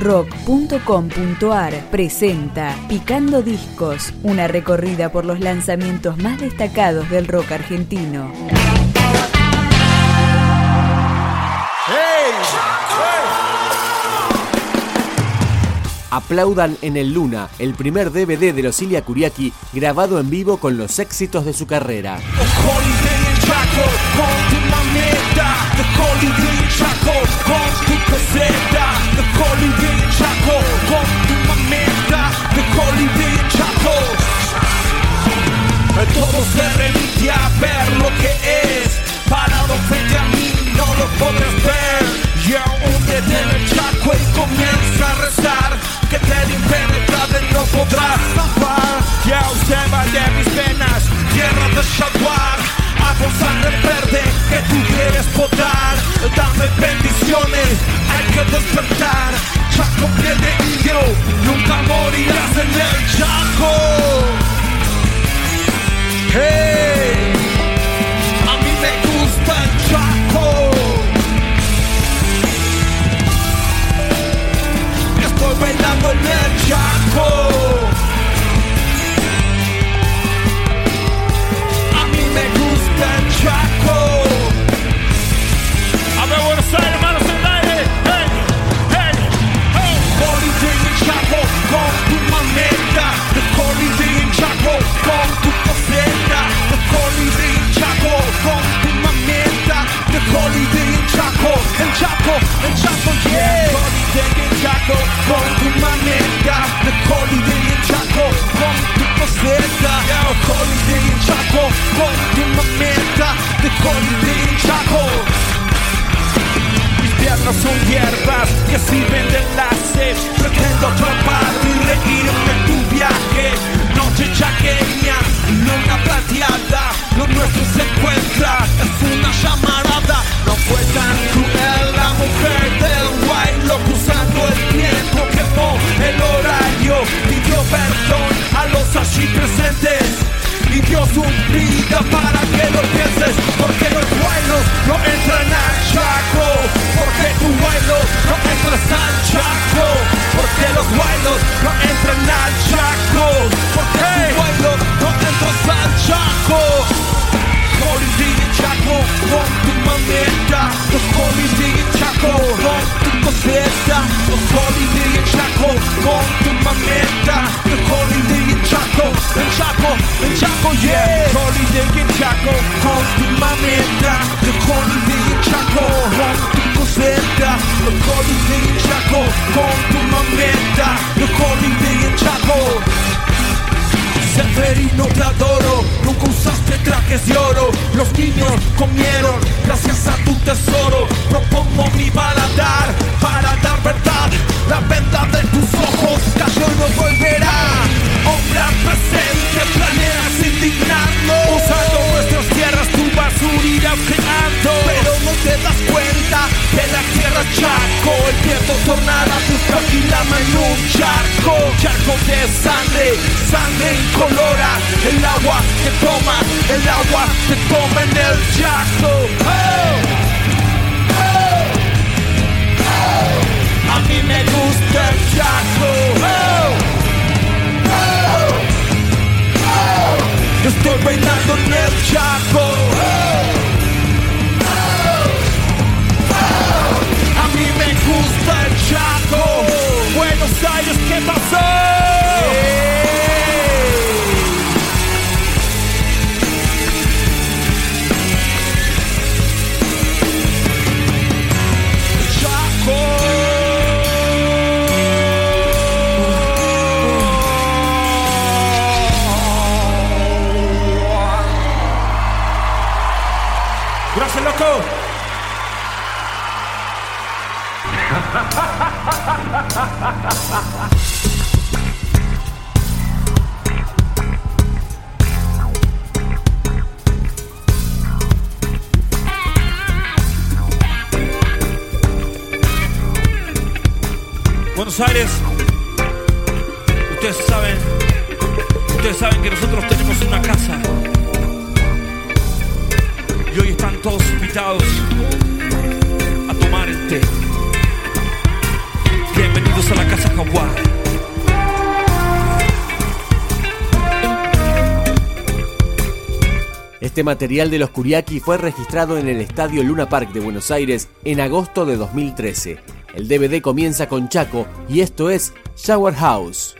rock.com.ar presenta Picando Discos, una recorrida por los lanzamientos más destacados del rock argentino. Aplaudan en el Luna, el primer DVD de los Ilia Kuriaki grabado en vivo con los éxitos de su carrera. Holiday in Chaco, con tu mameta. The Holiday in Chaco, con tu coseta. The Holiday in Chaco, con tu mameta. The Holiday in Chaco. Todo se remite a ver lo que vida para que lo pienses porque los buenos no entran al chaco porque tu vuelo no entras al chaco porque los buenos no entran al chaco porque tu vuelo no entras al chaco Holiday en Chaco con tu mameta Los Holiday en Chaco con tu coseta Los Holiday en Chaco con tu mameta Los Holiday en Chaco, en Chaco, Chaco, yeah. Holiday en Chaco. Con tu mameta Los Holiday en Chaco. Con tu coseta Los Holiday en Chaco. Con tu mameta Los Holiday en Chaco. Severino te adoro, nunca usaste trajes de oro. Los niños comieron gracias a tu tesoro. Propongo mi baladar para dar verdad. La venda de tus ojos cayó y no volverá. Hombre presente, planeas indignarnos. Usando nuestras tierras, tu basura irás creando. Pero no te das cuenta que la tierra es chaco. El viento tornará tu tranquilama en un charco. Charco de sangre, sangre incolora. El agua que toma, el agua que toma en el chaco. Oh, oh, mí me gusta el chaco. Estoy bailando en el chaco. A mí me gusta el Chaco. Buenos Aires, ¿qué pasó? Ustedes saben, ustedes saben que nosotros tenemos una casa. Y hoy están todos invitados a tomar el té. Bienvenidos a la casa Jaguar. Este material de los Kuriaki fue registrado en el Estadio Luna Park de Buenos Aires en agosto de 2013. El DVD comienza con Chaco y esto es Shower House.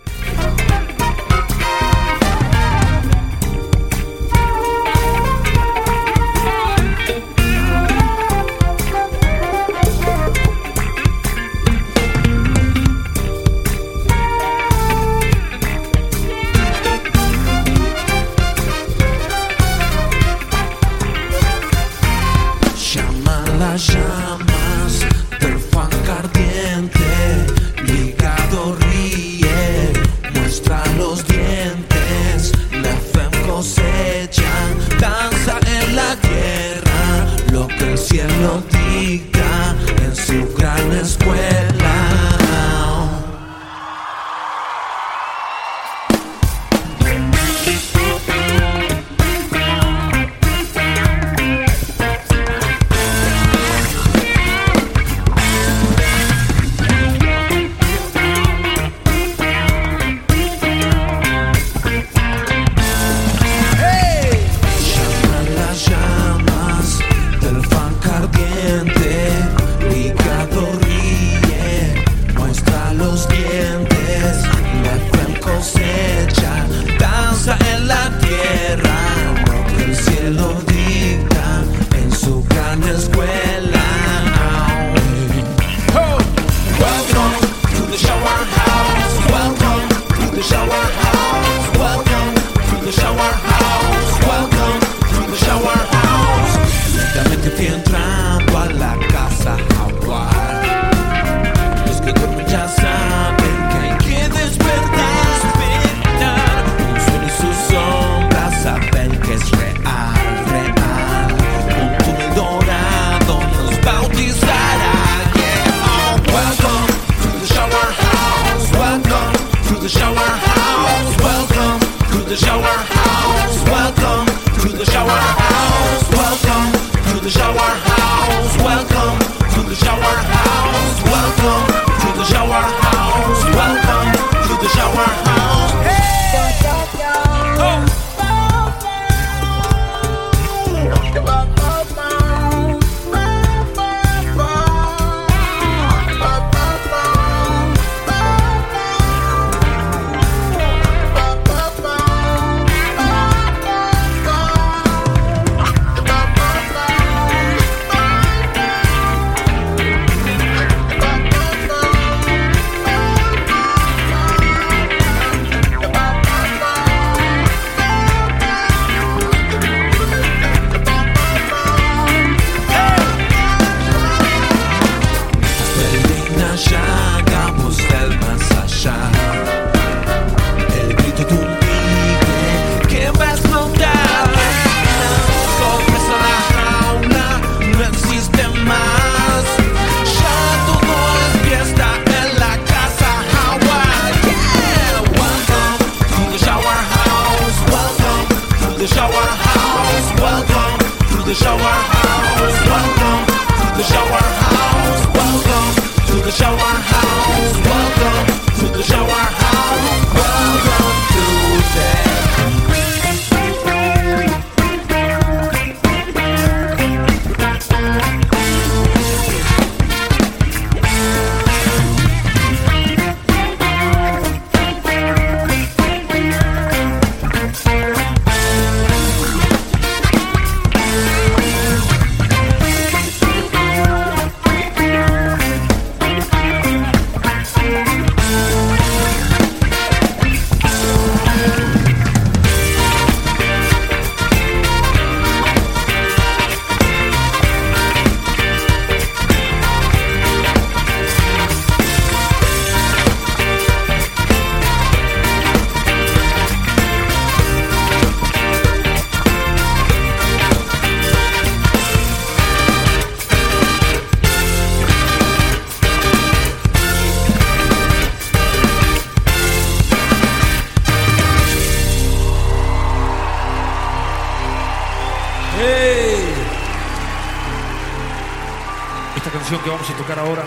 ahora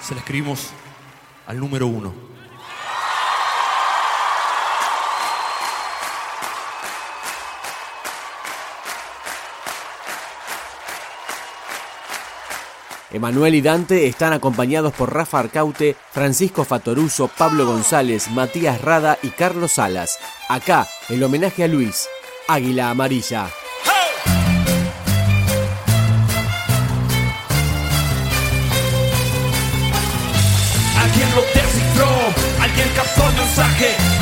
se la escribimos al número uno. Emanuel y Dante están acompañados por Rafa Arcaute, Francisco Fatoruso, Pablo González, Matías Rada y Carlos Salas. Acá, el homenaje a Luis, Águila Amarilla.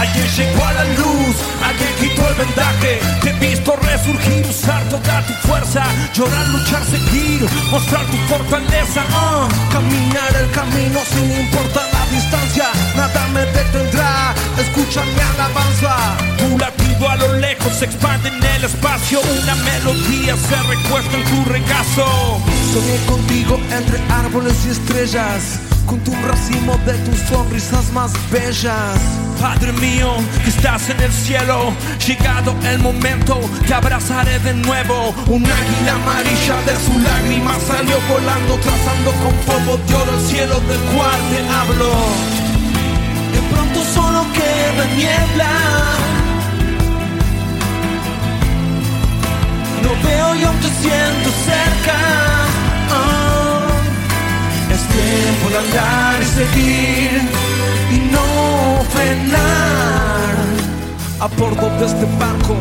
Alguien llegó a la luz, alguien quitó el vendaje. Te he visto resurgir, usar toda tu fuerza, llorar, luchar, seguir, mostrar tu fortaleza. ah. Caminar el camino sin importar la distancia, nada me detendrá. Escucha mi alabanza. Tu latido a lo lejos se expande en el espacio, una melodía se recuesta en tu regazo. Soñé contigo entre árboles y estrellas a un racimo de tus sonrisas más bellas. Padre mío, que estás en el cielo, llegado el momento, te abrazaré de nuevo. Un águila amarilla de su lágrima salió volando, trazando con fuego de oro el cielo del cual te hablo. De pronto solo queda niebla. No veo y aún te siento cerca. Tiempo de andar y seguir y no frenar. A bordo de este barco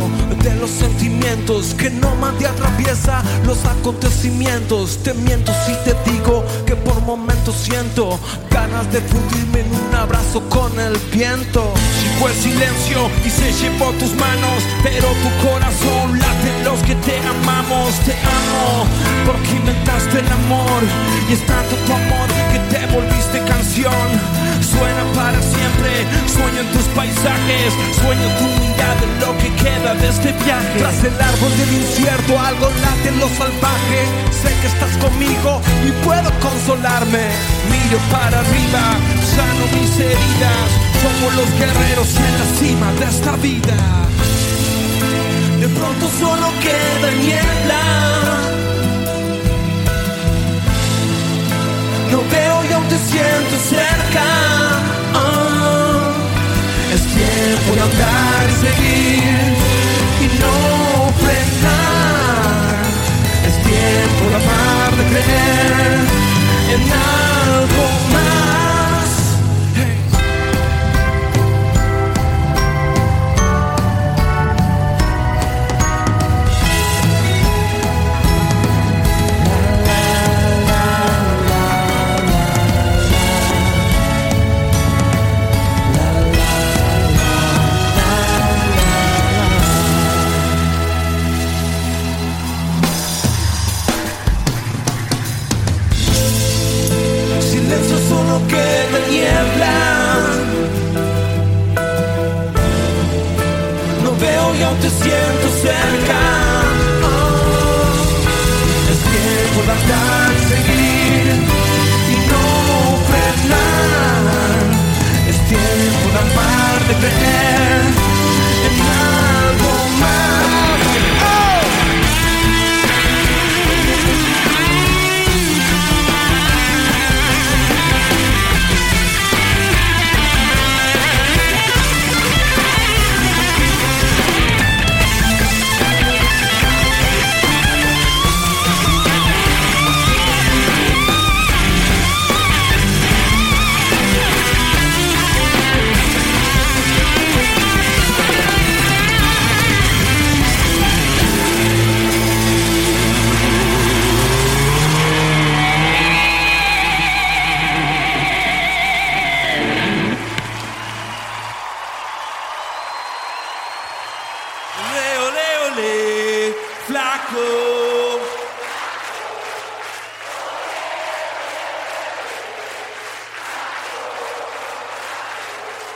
de los sentimientos que no te atraviesa los acontecimientos. Te miento si te digo que por momentos siento ganas de fundirme abrazo con el viento. Llegó el silencio y se llevó tus manos, pero tu corazón late los que te amamos. Te amo porque inventaste el amor y es tanto tu amor que te volviste canción. Suena para siempre, sueño en tus paisajes, sueño tu mirada en lo que queda de este viaje. Tras el árbol del incierto algo late en lo salvaje. Sé que estás conmigo y puedo consolarme. Miro para arriba, sano mis heridas. Somos los guerreros en la cima de esta vida. De pronto solo queda niebla. Te siento cerca. Ah, es tiempo de andar y seguir y no frenar. Es tiempo de amar, de creer en algo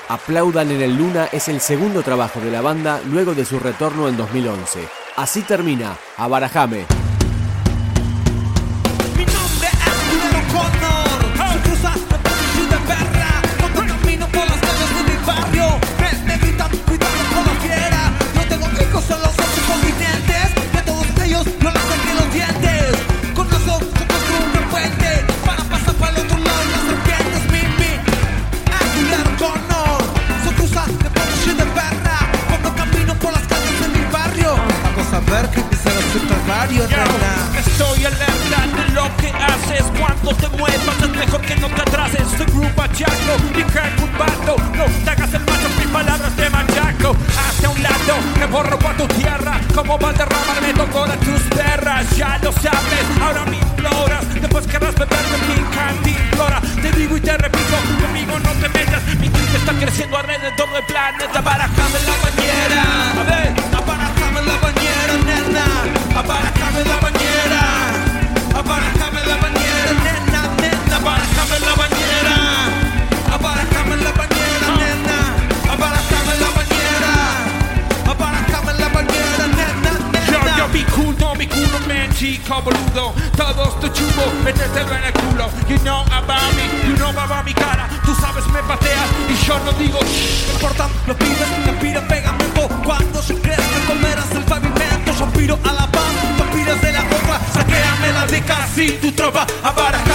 Aplaudan en el Luna es el segundo trabajo de la banda luego de su retorno en 2011. Así termina Abarajame. es, más mejor que no te atrases. Soy Groove y Carl No te hagas el macho, mis palabras te machaco. Hacia un lado, me borro por tu tierra. Como Valderrama me tocó de tus perras. Ya lo sabes, ahora me imploras. Después querrás beberme mi cantimplora. Te digo y te repito, conmigo no te metas. Mi clip está creciendo alrededor del planeta. Barajame la mañana. Yo no digo shh. No importa, los pibes me pegamento Cuando yo crezca comerás el pavimento Yo piro a la paz, tú pides de la copa Saquéame la de casi tu tropa Abarajame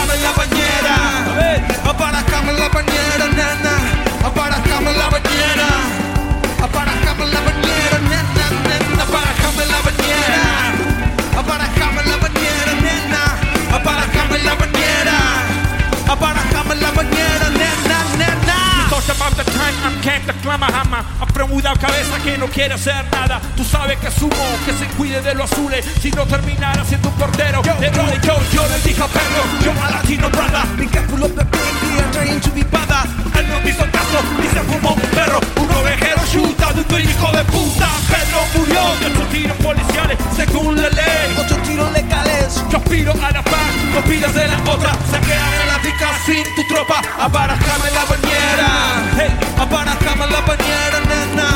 Mudado cabeza que no quiere hacer nada. Tú sabes que asumo que se cuide de los azules. Si no terminara siendo un portero De yo, yo, yo le dije a Pedro Yo a Latino Prada Be careful of the baby I'm trying to be bada Él no me hizo caso y se fumó un perro. Un ovejero chuta de un hijo de puta. Pedro murió de ocho tiros policiales Según la ley. Ocho tiros legales. Yo aspiro a la paz No pidas de la otra. Saqueame la dica sin tu tropa. Abarajame la bañera. Hey, abarajame la bañera, nena.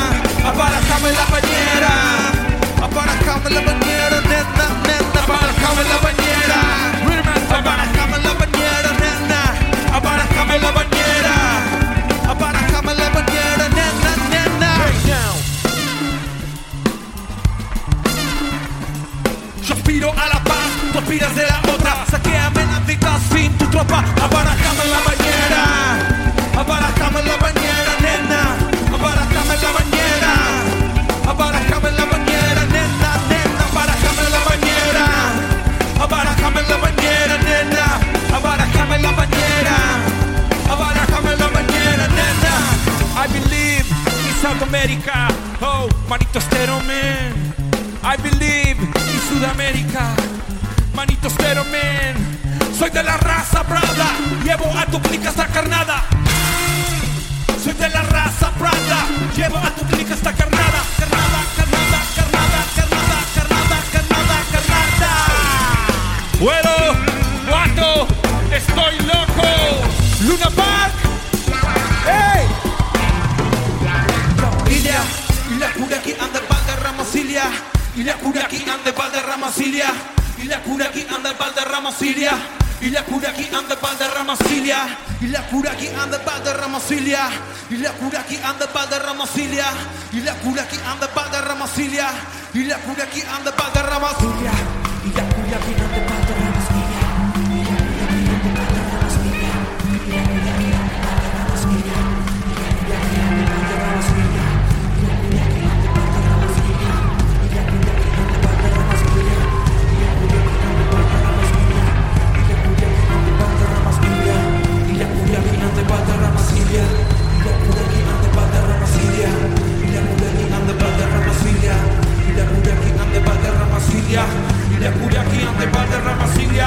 Abarajame la bañera. Abarajame la bañera, South Oh, manito estero, man. I believe in Sudamérica Manito estero, man. Soy de la raza Prada. Llevo a tu clica esta carnada. Soy de la raza Prada. Llevo a tu clica esta carnada. Carnada, carnada, carnada, carnada, carnada, carnada, carnada. Bueno, guato, estoy loco. Luna Park Y la cura aquí anda el Valderramasilia Y la cura aquí anda el Valderramasilia y la cura aquí anda el Valderramasilia Y la cura aquí anda el Valderramasilia Y la cura aquí anda el Valderramasilia Y la cura aquí anda el Valderramasilia Y la cura aquí anda el Valderramasilia Y la cura aquí anda Tidak mudah kian tebal derrama silia